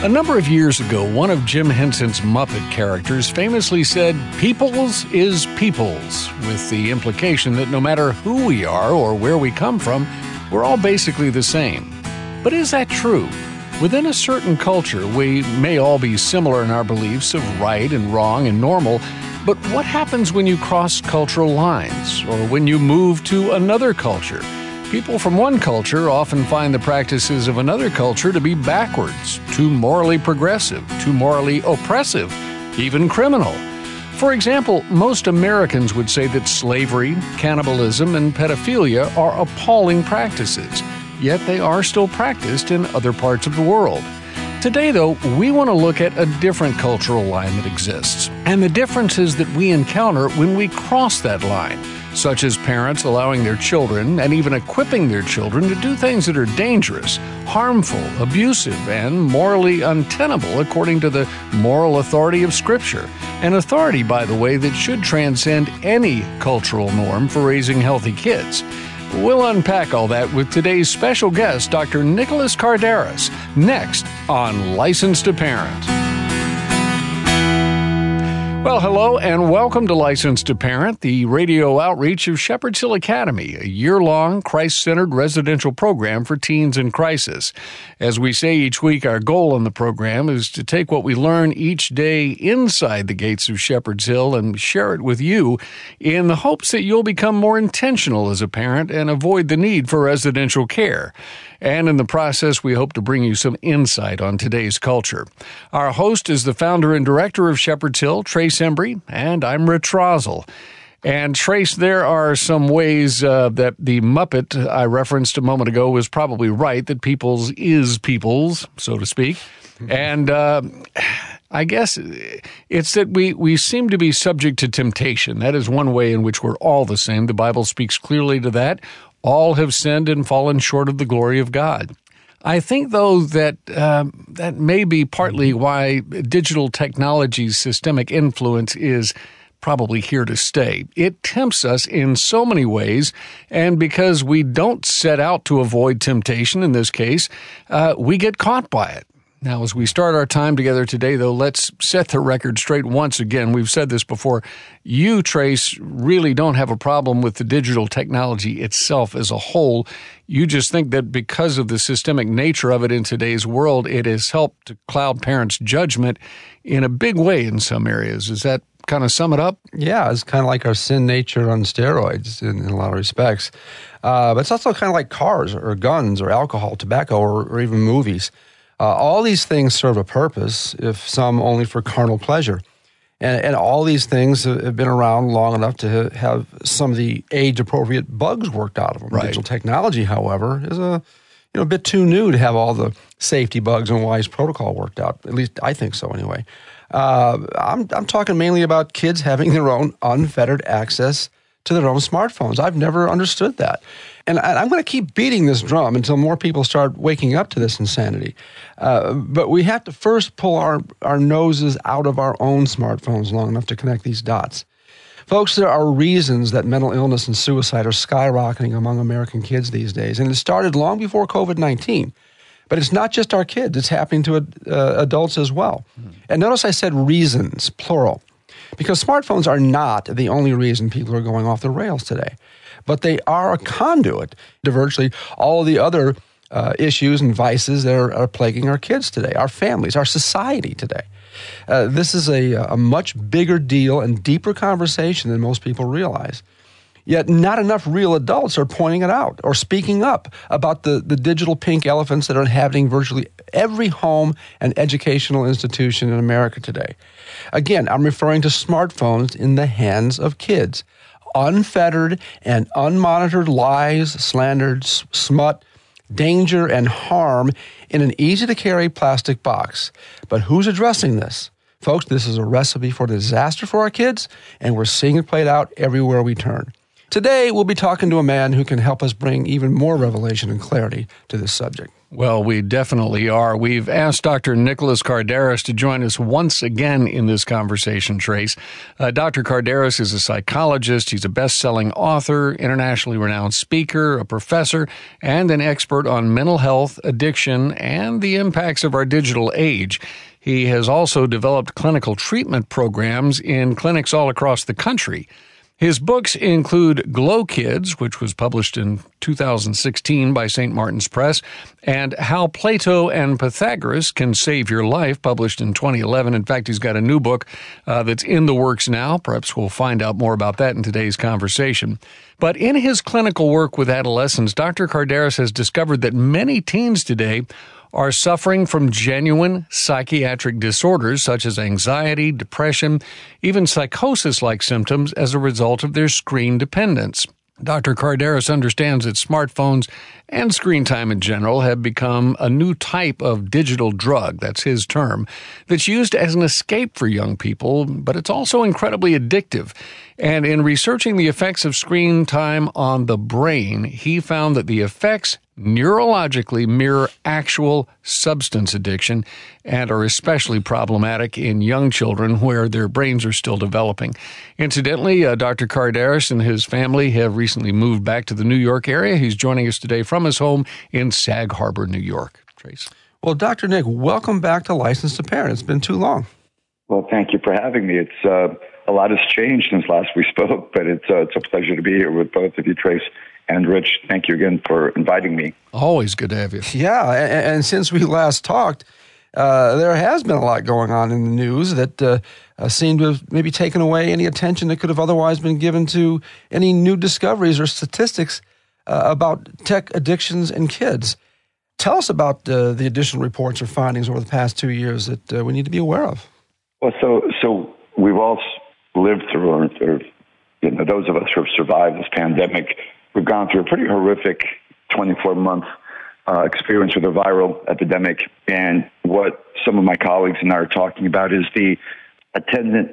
A number of years ago, one of Jim Henson's Muppet characters famously said, Peoples is peoples, with the implication that no matter who we are or where we come from, we're all basically the same. But is that true? Within a certain culture, we may all be similar in our beliefs of right and wrong and normal, but what happens when you cross cultural lines or when you move to another culture? People from one culture often find the practices of another culture to be backwards, too morally progressive, too morally oppressive, even criminal. For example, most Americans would say that slavery, cannibalism, and pedophilia are appalling practices, yet they are still practiced in other parts of the world. Today, though, we want to look at a different cultural line that exists and the differences that we encounter when we cross that line such as parents allowing their children and even equipping their children to do things that are dangerous, harmful, abusive, and morally untenable according to the moral authority of Scripture. An authority, by the way, that should transcend any cultural norm for raising healthy kids. We'll unpack all that with today's special guest, Dr. Nicholas Kardaras, next on License to Parent. Well, hello and welcome to License to Parent, the radio outreach of Shepherd's Hill Academy, a year long Christ centered residential program for teens in crisis. As we say each week, our goal in the program is to take what we learn each day inside the gates of Shepherd's Hill and share it with you in the hopes that you'll become more intentional as a parent and avoid the need for residential care. And in the process, we hope to bring you some insight on today's culture. Our host is the founder and director of Shepherd's Hill, Trace Embry, and I'm Rich Rosell. And Trace, there are some ways uh, that the Muppet I referenced a moment ago was probably right, that people's is people's, so to speak. And uh, I guess it's that we, we seem to be subject to temptation. That is one way in which we're all the same. The Bible speaks clearly to that. All have sinned and fallen short of the glory of God. I think, though, that uh, that may be partly why digital technology's systemic influence is probably here to stay. It tempts us in so many ways, and because we don't set out to avoid temptation in this case, uh, we get caught by it. Now, as we start our time together today, though, let's set the record straight once again. We've said this before. You, Trace, really don't have a problem with the digital technology itself as a whole. You just think that because of the systemic nature of it in today's world, it has helped to cloud parents' judgment in a big way in some areas. Is that kind of sum it up? Yeah, it's kind of like our sin nature on steroids in, in a lot of respects. Uh, but it's also kind of like cars or guns or alcohol, tobacco, or, or even movies. Uh, all these things serve a purpose, if some only for carnal pleasure. And, and all these things have been around long enough to have some of the age appropriate bugs worked out of them. Right. Digital technology, however, is a you know a bit too new to have all the safety bugs and WISE protocol worked out. At least I think so, anyway. Uh, I'm I'm talking mainly about kids having their own unfettered access to their own smartphones. I've never understood that. And I'm going to keep beating this drum until more people start waking up to this insanity. Uh, but we have to first pull our, our noses out of our own smartphones long enough to connect these dots. Folks, there are reasons that mental illness and suicide are skyrocketing among American kids these days. And it started long before COVID 19. But it's not just our kids, it's happening to uh, adults as well. Mm-hmm. And notice I said reasons, plural, because smartphones are not the only reason people are going off the rails today but they are a conduit to virtually all the other uh, issues and vices that are, are, plaguing our kids today, our families, our society today. Uh, this is a, a much bigger deal and deeper conversation than most people realize. Yet, not enough real adults are pointing it out or speaking up about the, the digital pink elephants that are inhabiting virtually every home and educational institution in America today. Again, I'm referring to smartphones in the hands of kids unfettered and unmonitored lies, slanders, smut, danger, and harm in an easy to carry plastic box. But who's addressing this? Folks, this is a recipe for disaster for our kids, and we're seeing it played out everywhere we turn. Today, we'll be talking to a man who can help us bring even more revelation and clarity to this subject. Well, we definitely are. We've asked Dr. Nicholas Kardaras to join us once again in this conversation, Trace. Uh, Dr. Kardaras is a psychologist. He's a best selling author, internationally renowned speaker, a professor, and an expert on mental health, addiction, and the impacts of our digital age. He has also developed clinical treatment programs in clinics all across the country. His books include Glow Kids, which was published in 2016 by St. Martin's Press, and How Plato and Pythagoras Can Save Your Life, published in 2011. In fact, he's got a new book uh, that's in the works now. Perhaps we'll find out more about that in today's conversation. But in his clinical work with adolescents, Dr. Kardaras has discovered that many teens today are suffering from genuine psychiatric disorders such as anxiety, depression, even psychosis like symptoms as a result of their screen dependence. Dr. Kardaras understands that smartphones and screen time in general have become a new type of digital drug, that's his term, that's used as an escape for young people, but it's also incredibly addictive. And in researching the effects of screen time on the brain, he found that the effects neurologically mirror actual substance addiction and are especially problematic in young children where their brains are still developing. Incidentally, uh, Dr. Kardaras and his family have recently moved back to the New York area. He's joining us today from his home in Sag Harbor, New York. Trace. Well, Dr. Nick, welcome back to License to Parent. It's been too long. Well, thank you for having me. It's uh, a lot has changed since last we spoke, but it's uh, it's a pleasure to be here with both of you, Trace and Rich, thank you again for inviting me. Always good to have you. Yeah, and, and since we last talked, uh, there has been a lot going on in the news that uh, uh, seem to have maybe taken away any attention that could have otherwise been given to any new discoveries or statistics uh, about tech addictions in kids. Tell us about uh, the additional reports or findings over the past two years that uh, we need to be aware of. Well, so so we've all lived through, or, or you know, those of us who have survived this pandemic we've gone through a pretty horrific 24 month uh, experience with a viral epidemic. And what some of my colleagues and I are talking about is the attendant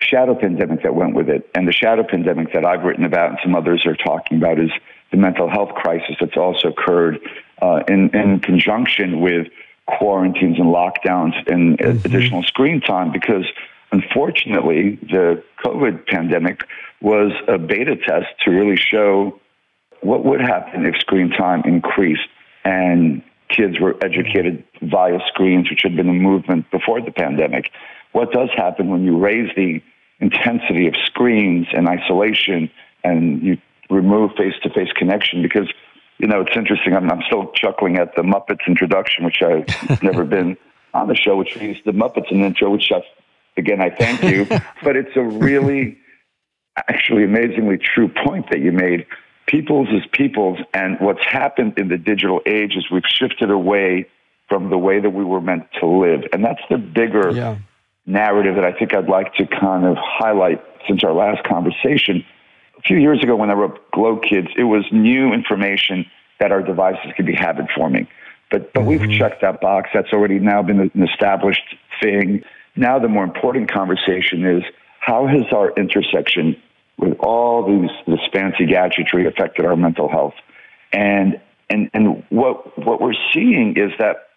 shadow pandemic that went with it. And the shadow pandemic that I've written about and some others are talking about is the mental health crisis that's also occurred uh, in, in conjunction with quarantines and lockdowns and mm-hmm. additional screen time because unfortunately the COVID pandemic was a beta test to really show what would happen if screen time increased and kids were educated via screens, which had been a movement before the pandemic? What does happen when you raise the intensity of screens and isolation and you remove face to face connection? Because, you know, it's interesting. I'm, I'm still chuckling at the Muppets introduction, which I've never been on the show, which means the Muppets an intro, which I, again, I thank you. but it's a really, actually amazingly true point that you made peoples is peoples. And what's happened in the digital age is we've shifted away from the way that we were meant to live. And that's the bigger yeah. narrative that I think I'd like to kind of highlight since our last conversation. A few years ago, when I wrote Glow Kids, it was new information that our devices could be habit forming. But, but mm-hmm. we've checked that box. That's already now been an established thing. Now, the more important conversation is how has our intersection with all these this fancy gadgetry affected our mental health. And and and what what we're seeing is that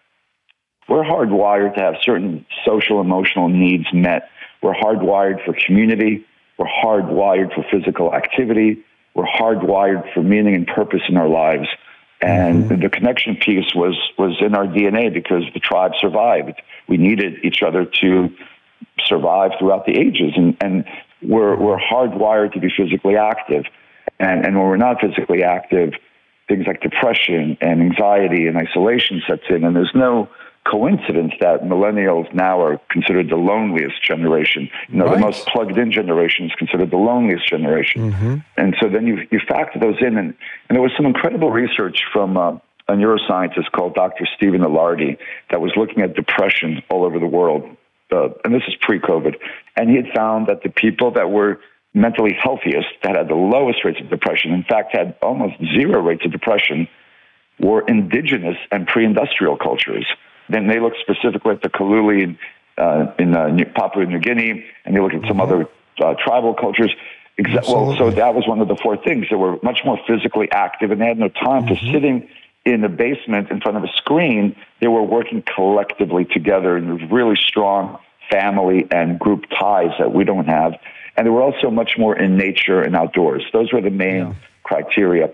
we're hardwired to have certain social emotional needs met. We're hardwired for community. We're hardwired for physical activity. We're hardwired for meaning and purpose in our lives. And mm-hmm. the connection piece was was in our DNA because the tribe survived. We needed each other to survive throughout the ages. And, and we're, we're hardwired to be physically active. And, and when we're not physically active, things like depression and anxiety and isolation sets in. And there's no coincidence that millennials now are considered the loneliest generation. You know, right. the most plugged in generation is considered the loneliest generation. Mm-hmm. And so then you, you factor those in. And, and there was some incredible research from uh, a neuroscientist called Dr. Stephen Ilardi that was looking at depression all over the world uh, and this is pre-COVID, and he had found that the people that were mentally healthiest, that had the lowest rates of depression, in fact, had almost zero rates of depression, were indigenous and pre-industrial cultures. Then they looked specifically at the Kaluli in, uh, in uh, New, Papua New Guinea, and they looked at some mm-hmm. other uh, tribal cultures. Exa- well, so that was one of the four things. They were much more physically active, and they had no time mm-hmm. for sitting in the basement in front of a screen, they were working collectively together and really strong family and group ties that we don't have. And they were also much more in nature and outdoors. Those were the main yeah. criteria.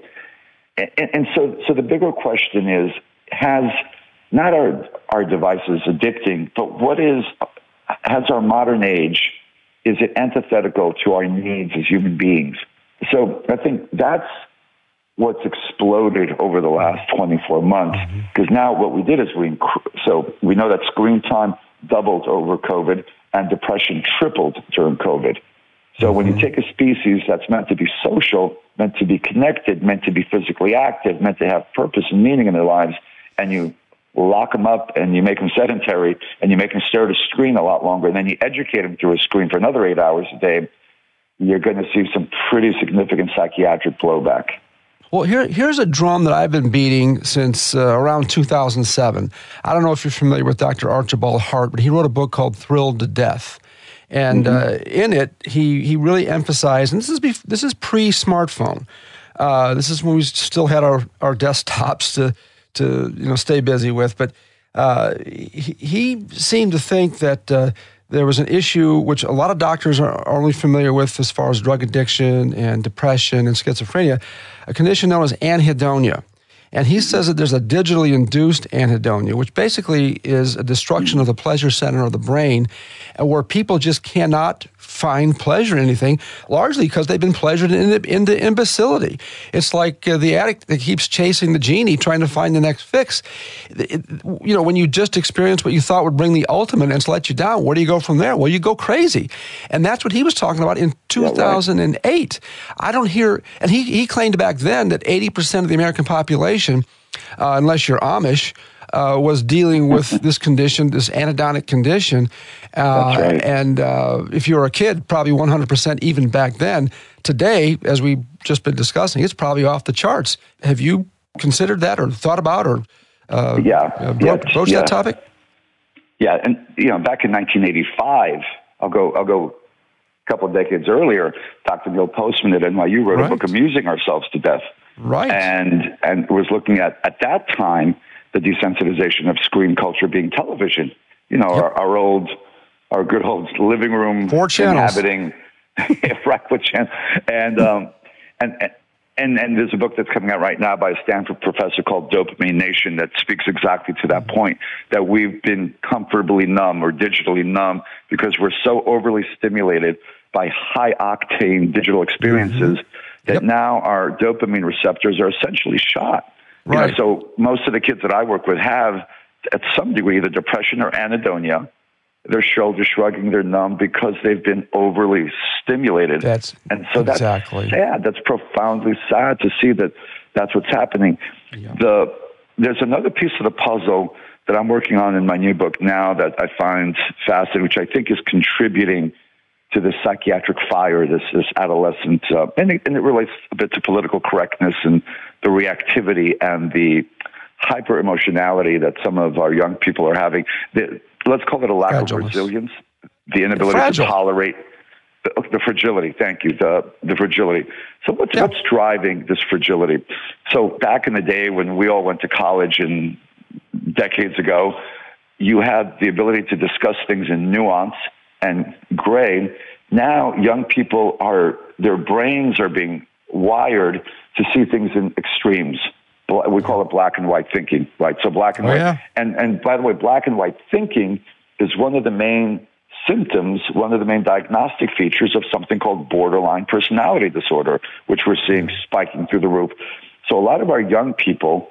And, and, so, so the bigger question is, has not our, our devices addicting, but what is, has our modern age, is it antithetical to our needs as human beings? So I think that's what's exploded over the last 24 months. Because mm-hmm. now what we did is we, so we know that screen time doubled over COVID and depression tripled during COVID. So mm-hmm. when you mm-hmm. take a species that's meant to be social, meant to be connected, meant to be physically active, meant to have purpose and meaning in their lives, and you lock them up and you make them sedentary and you make them stare at a screen a lot longer, and then you educate them through a screen for another eight hours a day, you're going to see some pretty significant psychiatric blowback. Well, here, here's a drum that I've been beating since uh, around 2007. I don't know if you're familiar with Dr. Archibald Hart, but he wrote a book called Thrilled to Death. And mm-hmm. uh, in it, he, he really emphasized, and this is, bef- this is pre smartphone. Uh, this is when we still had our, our desktops to, to you know, stay busy with. But uh, he, he, seemed to think that uh, there was an issue which a lot of doctors are only familiar with as far as drug addiction and depression and schizophrenia, a condition known as anhedonia. And he says that there's a digitally induced anhedonia, which basically is a destruction of the pleasure center of the brain, where people just cannot find pleasure in anything, largely because they've been pleasured into, into imbecility. It's like uh, the addict that keeps chasing the genie, trying to find the next fix. It, you know, when you just experience what you thought would bring the ultimate and it's let you down, where do you go from there? Well, you go crazy. And that's what he was talking about in 2008. Yeah, right. I don't hear, and he, he claimed back then that 80% of the American population, uh, unless you're Amish, uh, was dealing with this condition, this anhedonic condition. Uh, right. And uh, if you were a kid, probably 100% even back then. Today, as we've just been discussing, it's probably off the charts. Have you considered that or thought about or uh, yeah, uh, bro- yeah, broach yeah. that topic? Yeah, and you know, back in 1985, I'll go, I'll go a couple of decades earlier. Dr. Neil Postman at NYU wrote right. a book, "Amusing Ourselves to Death." Right, and and was looking at at that time the desensitization of screen culture being television. You know, yep. our, our, old, our good old living room Four channels. inhabiting, right, four channel, and um, and. And, and there's a book that's coming out right now by a Stanford professor called Dopamine Nation that speaks exactly to that point that we've been comfortably numb or digitally numb because we're so overly stimulated by high octane digital experiences mm-hmm. that yep. now our dopamine receptors are essentially shot. Right. You know, so most of the kids that I work with have, at some degree, either depression or anhedonia. Their shoulders shrugging, they're numb because they've been overly stimulated. That's and so exactly. that's sad. That's profoundly sad to see that that's what's happening. Yeah. The there's another piece of the puzzle that I'm working on in my new book now that I find fascinating, which I think is contributing to this psychiatric fire, this this adolescent, uh, and, it, and, it, relates a bit to political correctness and the reactivity and the hyper emotionality that some of our young people are having. The, let's call it a lack of resilience, the inability to tolerate the, the, fragility. Thank you, the the fragility. So what's yeah. what's driving this fragility? So back in the day when we all went to college and decades ago, you had the ability to discuss things in nuance and gray. Now, young people are, their brains are being wired to see things in extremes. We call it black and white thinking, right? So black and oh, white. Yeah. And, and by the way, black and white thinking is one of the main symptoms, one of the main diagnostic features of something called borderline personality disorder, which we're seeing spiking through the roof. So a lot of our young people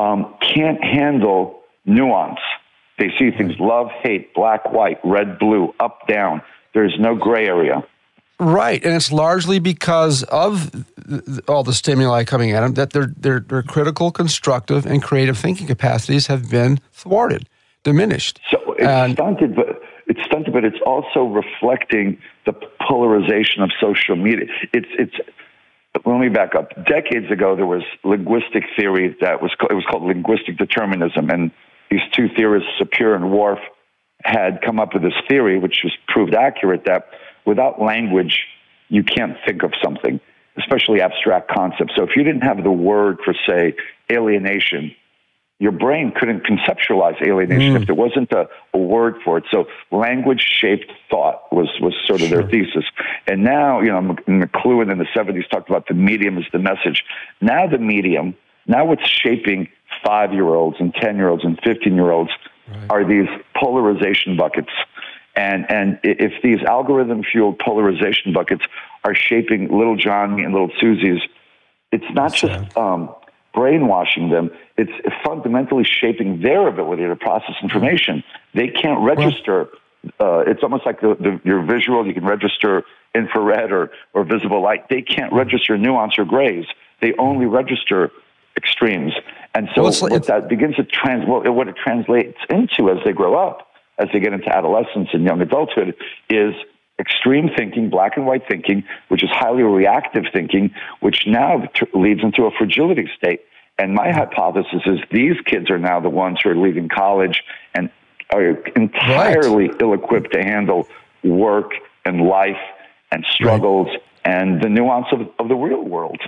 um, can't handle nuance. They see things love, hate, black, white, red, blue, up, down. There's no gray area. Right, and it's largely because of all the stimuli coming at them that their, their, their critical, constructive, and creative thinking capacities have been thwarted, diminished. So it's and, stunted, but it's stunted, but it's also reflecting the polarization of social media. It's it's. Let me back up. Decades ago, there was linguistic theory that was it was called linguistic determinism, and these two theorists, Sapir and Whorf, had come up with this theory, which was proved accurate, that without language, you can't think of something, especially abstract concepts. So if you didn't have the word for, say, alienation, your brain couldn't conceptualize alienation mm. if there wasn't a, a, word for it. So language shaped thought was, was sort of sure. their thesis. And now, you know, McLuhan in the 70s talked about the medium as the message. Now the medium, now what's shaping five year olds and 10 year olds and 15 year olds right. are these polarization buckets. And, and if these algorithm fueled polarization buckets are shaping little Johnny and little Susie's, it's not That's just um, brainwashing them, it's fundamentally shaping their ability to process information. They can't register. Uh, it's almost like the, the, your visual, you can register infrared or, or visible light. They can't register nuance or grays. They only register extremes. And so well, what that begins to trans, well, what it translates into as they grow up, as they get into adolescence and young adulthood, is extreme thinking, black and white thinking, which is highly reactive thinking, which now t- leads into a fragility state. And my hypothesis is these kids are now the ones who are leaving college and are entirely right. ill equipped to handle work and life and struggles right. and the nuance of, of the real world.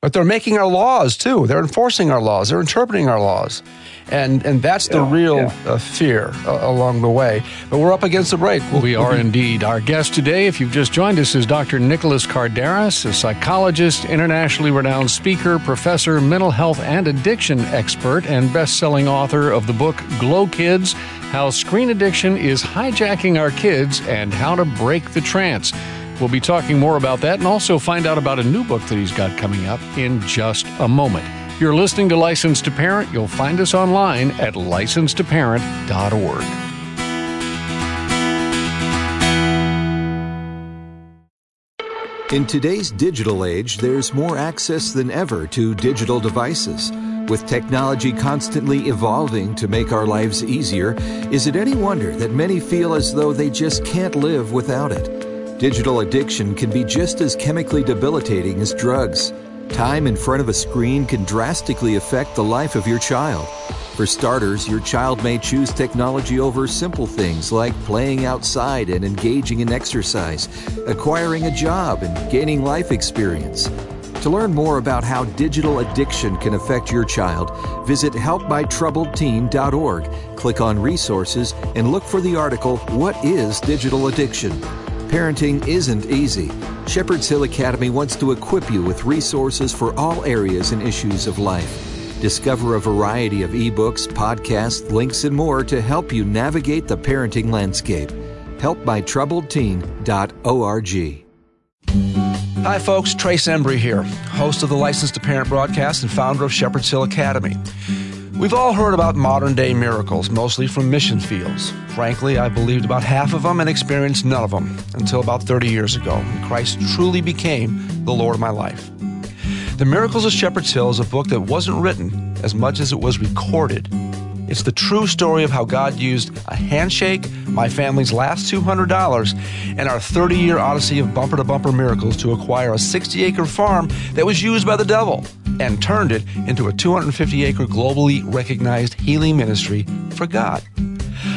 But they're making our laws too. They're enforcing our laws. They're interpreting our laws. And, and that's the real yeah. Uh, fear uh, along the way. But we're up against the break. We'll, we are indeed. Our guest today, if you've just joined us, is Dr. Nicholas Kardaras, a psychologist, internationally renowned speaker, professor, mental health and addiction expert, and best selling author of the book Glow Kids How Screen Addiction is Hijacking Our Kids and How to Break the Trance. We'll be talking more about that and also find out about a new book that he's got coming up in just a moment. You're listening to License to Parent. You'll find us online at licensedtoparent.org. In today's digital age, there's more access than ever to digital devices. With technology constantly evolving to make our lives easier, is it any wonder that many feel as though they just can't live without it? Digital addiction can be just as chemically debilitating as drugs. Time in front of a screen can drastically affect the life of your child. For starters, your child may choose technology over simple things like playing outside and engaging in exercise, acquiring a job, and gaining life experience. To learn more about how digital addiction can affect your child, visit helpmytroubledteen.org, click on resources, and look for the article What is Digital Addiction? Parenting isn't easy. Shepherd's Hill Academy wants to equip you with resources for all areas and issues of life. Discover a variety of ebooks, podcasts, links, and more to help you navigate the parenting landscape. HelpMyTroubledTeen.org. Hi, folks. Trace Embry here, host of the Licensed to Parent broadcast and founder of Shepherd's Hill Academy. We've all heard about modern day miracles, mostly from mission fields. Frankly, I believed about half of them and experienced none of them until about 30 years ago, when Christ truly became the Lord of my life. The Miracles of Shepherd's Hill is a book that wasn't written as much as it was recorded it's the true story of how God used a handshake, my family's last $200, and our 30 year odyssey of bumper to bumper miracles to acquire a 60 acre farm that was used by the devil and turned it into a 250 acre globally recognized healing ministry for God.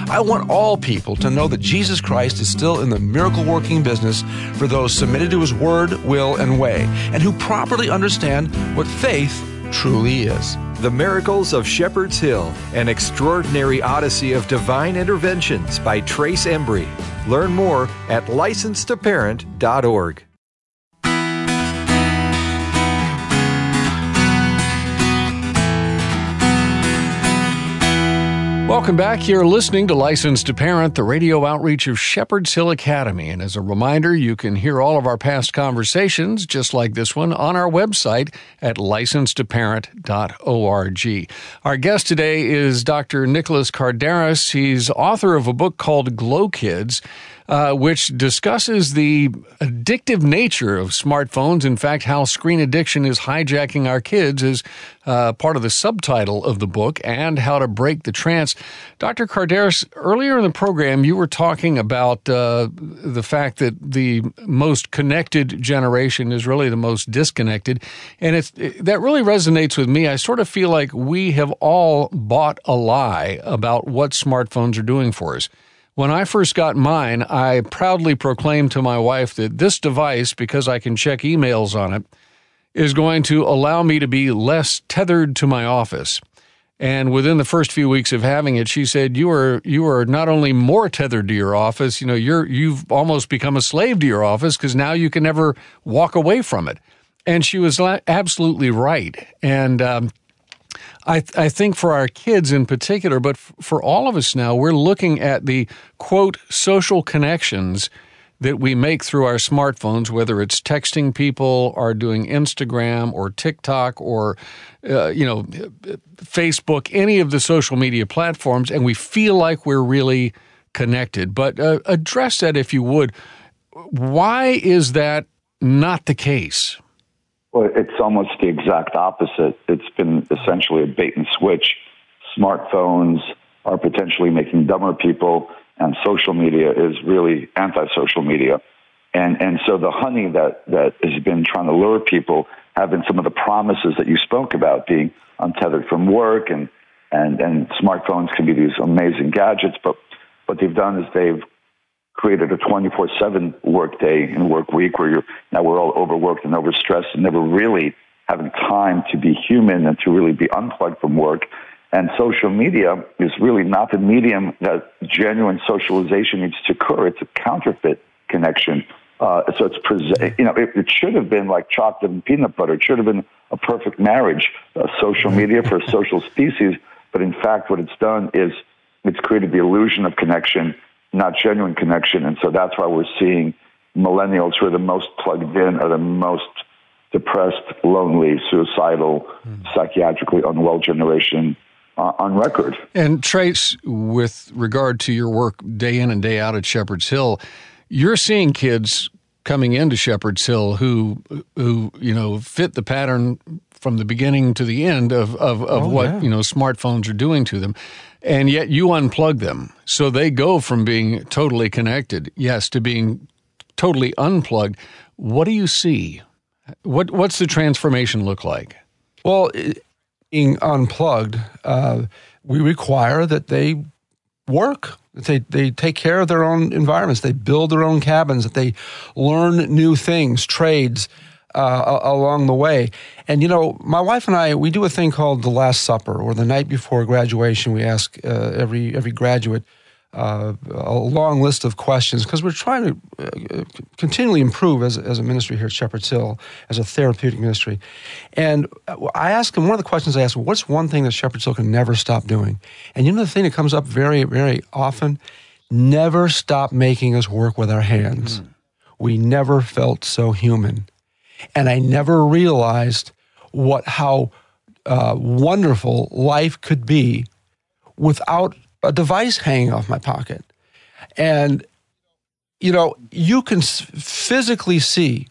I want all people to know that Jesus Christ is still in the miracle working business for those submitted to his word, will, and way, and who properly understand what faith truly is. The Miracles of Shepherd's Hill, an extraordinary odyssey of divine interventions by Trace Embry. Learn more at licensedtoparent.org. Welcome back. You're listening to Licensed to Parent, the radio outreach of Shepherd's Hill Academy. And as a reminder, you can hear all of our past conversations, just like this one, on our website at licensedtoparent.org. Our guest today is Dr. Nicholas Kardaras. He's author of a book called Glow Kids uh, which discusses the addictive nature of smartphones. In fact, how screen addiction is hijacking our kids is uh, part of the subtitle of the book, and how to break the trance. Dr. Kardaras, earlier in the program, you were talking about uh, the fact that the most connected generation is really the most disconnected, and it's it, that really resonates with me. I sort of feel like we have all bought a lie about what smartphones are doing for us. When I first got mine, I proudly proclaimed to my wife that this device, because I can check emails on it, is going to allow me to be less tethered to my office. And within the first few weeks of having it, she said, "You are you are not only more tethered to your office. You know, you're you've almost become a slave to your office because now you can never walk away from it." And she was absolutely right. And um, I, I think for our kids in particular, but f- for all of us now, we're looking at the quote social connections that we make through our smartphones, whether it's texting people or doing Instagram or TikTok or, uh, you know, Facebook, any of the social media platforms, and we feel like we're really connected. But uh, address that if you would. Why is that not the case? Well, it's almost the exact opposite. It's been essentially a bait and switch. Smartphones are potentially making dumber people and social media is really anti-social media. And, and so the honey that, that has been trying to lure people have been some of the promises that you spoke about being untethered from work and, and, and smartphones can be these amazing gadgets. But what they've done is they've created a 24-7 work day and work week where you're, now we're all overworked and overstressed and never really having time to be human and to really be unplugged from work. And social media is really not the medium that genuine socialization needs to occur. It's a counterfeit connection. Uh, so it's, you know, it, it, should have been like chocolate and peanut butter. It should have been a perfect marriage, uh, social media for a social species. But in fact, what it's done is it's created the illusion of connection, not genuine connection. And so that's why we're seeing millennials who are the most plugged in are the most depressed, lonely, suicidal, mm. psychiatrically unwell generation uh, on record. And Trace, with regard to your work day in and day out at Shepherd's Hill, you're seeing kids coming into Shepherd's Hill who who you know fit the pattern from the beginning to the end of of, of oh, what yeah. you know smartphones are doing to them. And yet you unplug them. So they go from being totally connected, yes, to being totally unplugged. What do you see? What what's the transformation look like? Well, being unplugged, uh, we require that they work. That they, they take care of their own environments. They build their own cabins. That they learn new things, trades uh, along the way. And you know, my wife and I, we do a thing called the Last Supper, or the night before graduation. We ask uh, every every graduate uh, a long list of questions because we're trying to uh, continually improve as, as a ministry here at Shepherd's Hill, as a therapeutic ministry. And I ask them, one of the questions I ask them, what's one thing that Shepherd's Hill can never stop doing? And you know the thing that comes up very, very often? Never stop making us work with our hands. Mm. We never felt so human. And I never realized what how uh, wonderful life could be without a device hanging off my pocket. And, you know, you can physically see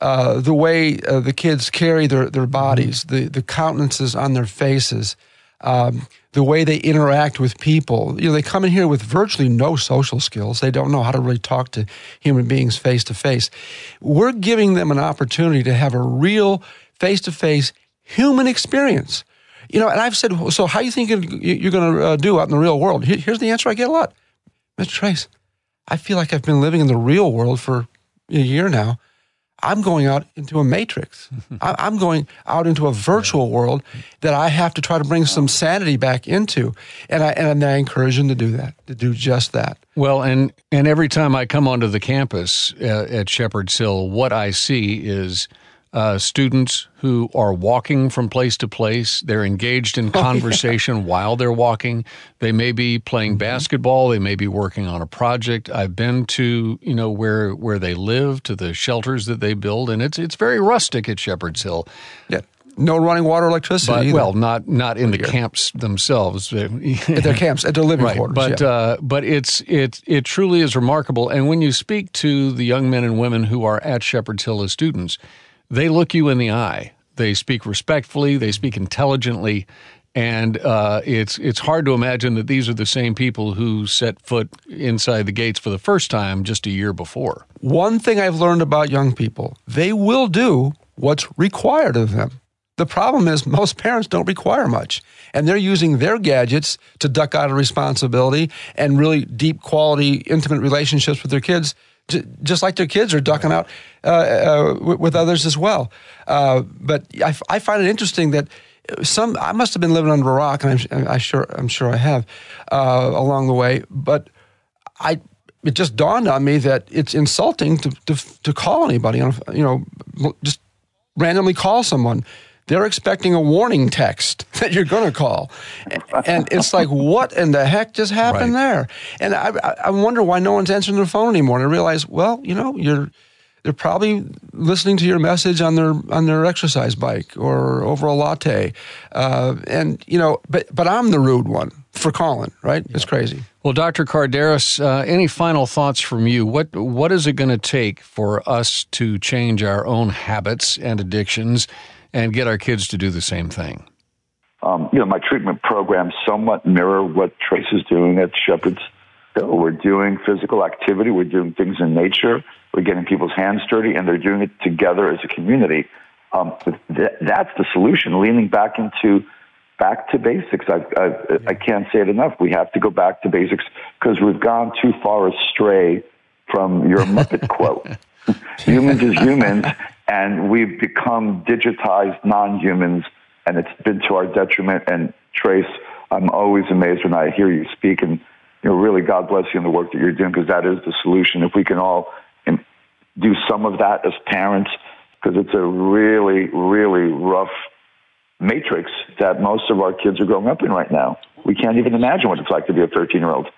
uh, the way uh, the kids carry their, their bodies, the, the countenances on their faces, um, the way they interact with people. You know, they come in here with virtually no social skills. They don't know how to really talk to human beings face to face. We're giving them an opportunity to have a real face to face human experience you know, and I've said, so how do you think you're going to uh, do out in the real world? Here's the answer I get a lot. Mr. Trace, I feel like I've been living in the real world for a year now. I'm going out into a matrix. I'm going out into a virtual world that I have to try to bring some sanity back into, and I and I encourage them to do that, to do just that. Well, and and every time I come onto the campus uh, at Shepherd's Hill, what I see is uh, students who are walking from place to place. They're engaged in conversation oh, yeah. while they're walking. They may be playing mm-hmm. basketball. They may be working on a project. I've been to you know where where they live, to the shelters that they build, and it's it's very rustic at Shepherd's Hill. Yeah. No running water, electricity. But, well, not not in the camps themselves. at their camps, at their living right. quarters. But yeah. uh, but it's it it truly is remarkable. And when you speak to the young men and women who are at Shepherd's Hill as students, they look you in the eye. They speak respectfully. They speak intelligently. And uh, it's it's hard to imagine that these are the same people who set foot inside the gates for the first time just a year before. One thing I've learned about young people, they will do what's required of them. The problem is most parents don't require much, and they're using their gadgets to duck out of responsibility and really deep quality, intimate relationships with their kids just like their kids are ducking out uh, uh, with others as well. Uh, but I, I, find it interesting that some I must have been living under a rock, and I'm, I sure I'm sure I have uh, along the way. But I it just dawned on me that it's insulting to to, to call anybody on you know just randomly call someone they're expecting a warning text that you're going to call. And it's like, what in the heck just happened right. there? And I, I wonder why no one's answering their phone anymore. And I realize, well, you know, you're they're probably listening to your message on their on their exercise bike or over a latte, uh, and you know. But but I'm the rude one for calling, right? Yeah. It's crazy. Well, Dr. Kardaras, uh, any final thoughts from you? What what is it going to take for us to change our own habits and addictions? And get our kids to do the same thing? Um, you know, my treatment programs somewhat mirror what Trace is doing at Shepherd's. We're doing physical activity, we're doing things in nature, we're getting people's hands dirty, and they're doing it together as a community. Um, th- that's the solution. Leaning back into back to basics. I, I, I can't say it enough. We have to go back to basics because we've gone too far astray from your Muppet quote. humans is humans, and we've become digitized non-humans, and it's been to our detriment. And Trace, I'm always amazed when I hear you speak, and you know, really, God bless you in the work that you're doing because that is the solution. If we can all um, do some of that as parents, because it's a really, really rough matrix that most of our kids are growing up in right now. We can't even imagine what it's like to be a 13 year old.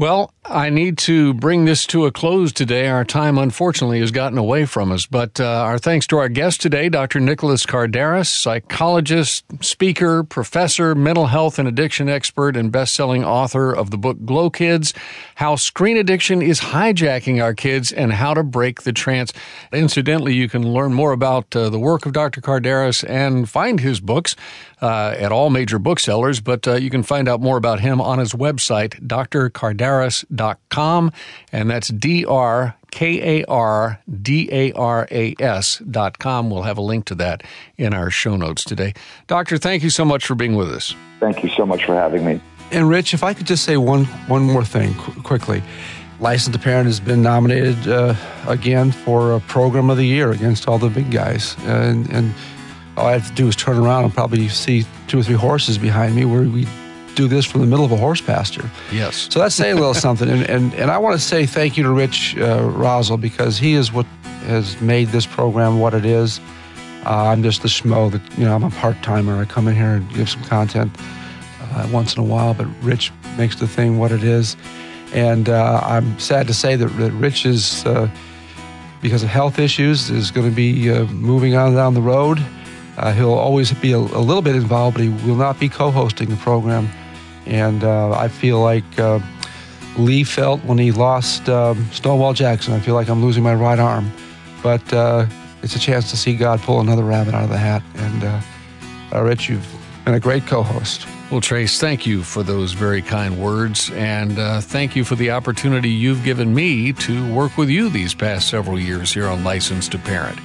Well, I need to bring this to a close today. Our time, unfortunately, has gotten away from us. But uh, our thanks to our guest today, Dr. Nicholas Kardaras, psychologist, speaker, professor, mental health and addiction expert, and best-selling author of the book Glow Kids: How Screen Addiction is Hijacking Our Kids and How to Break the Trance. Incidentally, you can learn more about uh, the work of Dr. Kardaras and find his books uh, at all major booksellers, but uh, you can find out more about him on his website, drkardaras.com, and that's D R K A R D A R A S dot com. We'll have a link to that in our show notes today. Doctor, thank you so much for being with us. Thank you so much for having me. And Rich, if I could just say one one more thing qu- quickly. Licensed to Parent has been nominated uh, again for a Program of the Year against all the big guys. And, and all I have to do is turn around and probably see two or three horses behind me where we do this from the middle of a horse pasture. Yes. So that's saying a little something. And, and, and I want to say thank you to Rich uh, Rosell because he is what has made this program what it is. Uh, I'm just the schmo that, you know, I'm a part timer. I come in here and give some content uh, once in a while, but Rich makes the thing what it is. And uh, I'm sad to say that, that Rich is, uh, because of health issues, is going to be uh, moving on down the road. Uh, he'll always be a, a, little bit involved, but he will not be co-hosting the program. And uh, I feel like uh, Lee felt when he lost um, Stonewall Jackson. I feel like I'm losing my right arm, but uh, it's a chance to see God pull another rabbit out of the hat. And uh, uh, Rich, you've been a great co-host. Well, Trace, thank you for those very kind words, and thank you for the opportunity you've given me to work with you these past several years here on Licensed to Parent.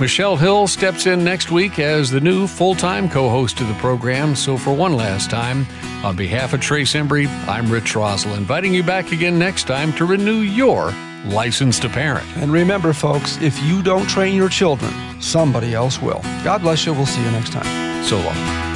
Michelle Hill steps in next week as the new full time co host of the program. So, for one last time, on behalf of Trace Embry, I'm Rich Rosell, inviting you back again next time to renew your license to parent. And remember, folks, if you don't train your children, somebody else will. God bless you. We'll see you next time. So long.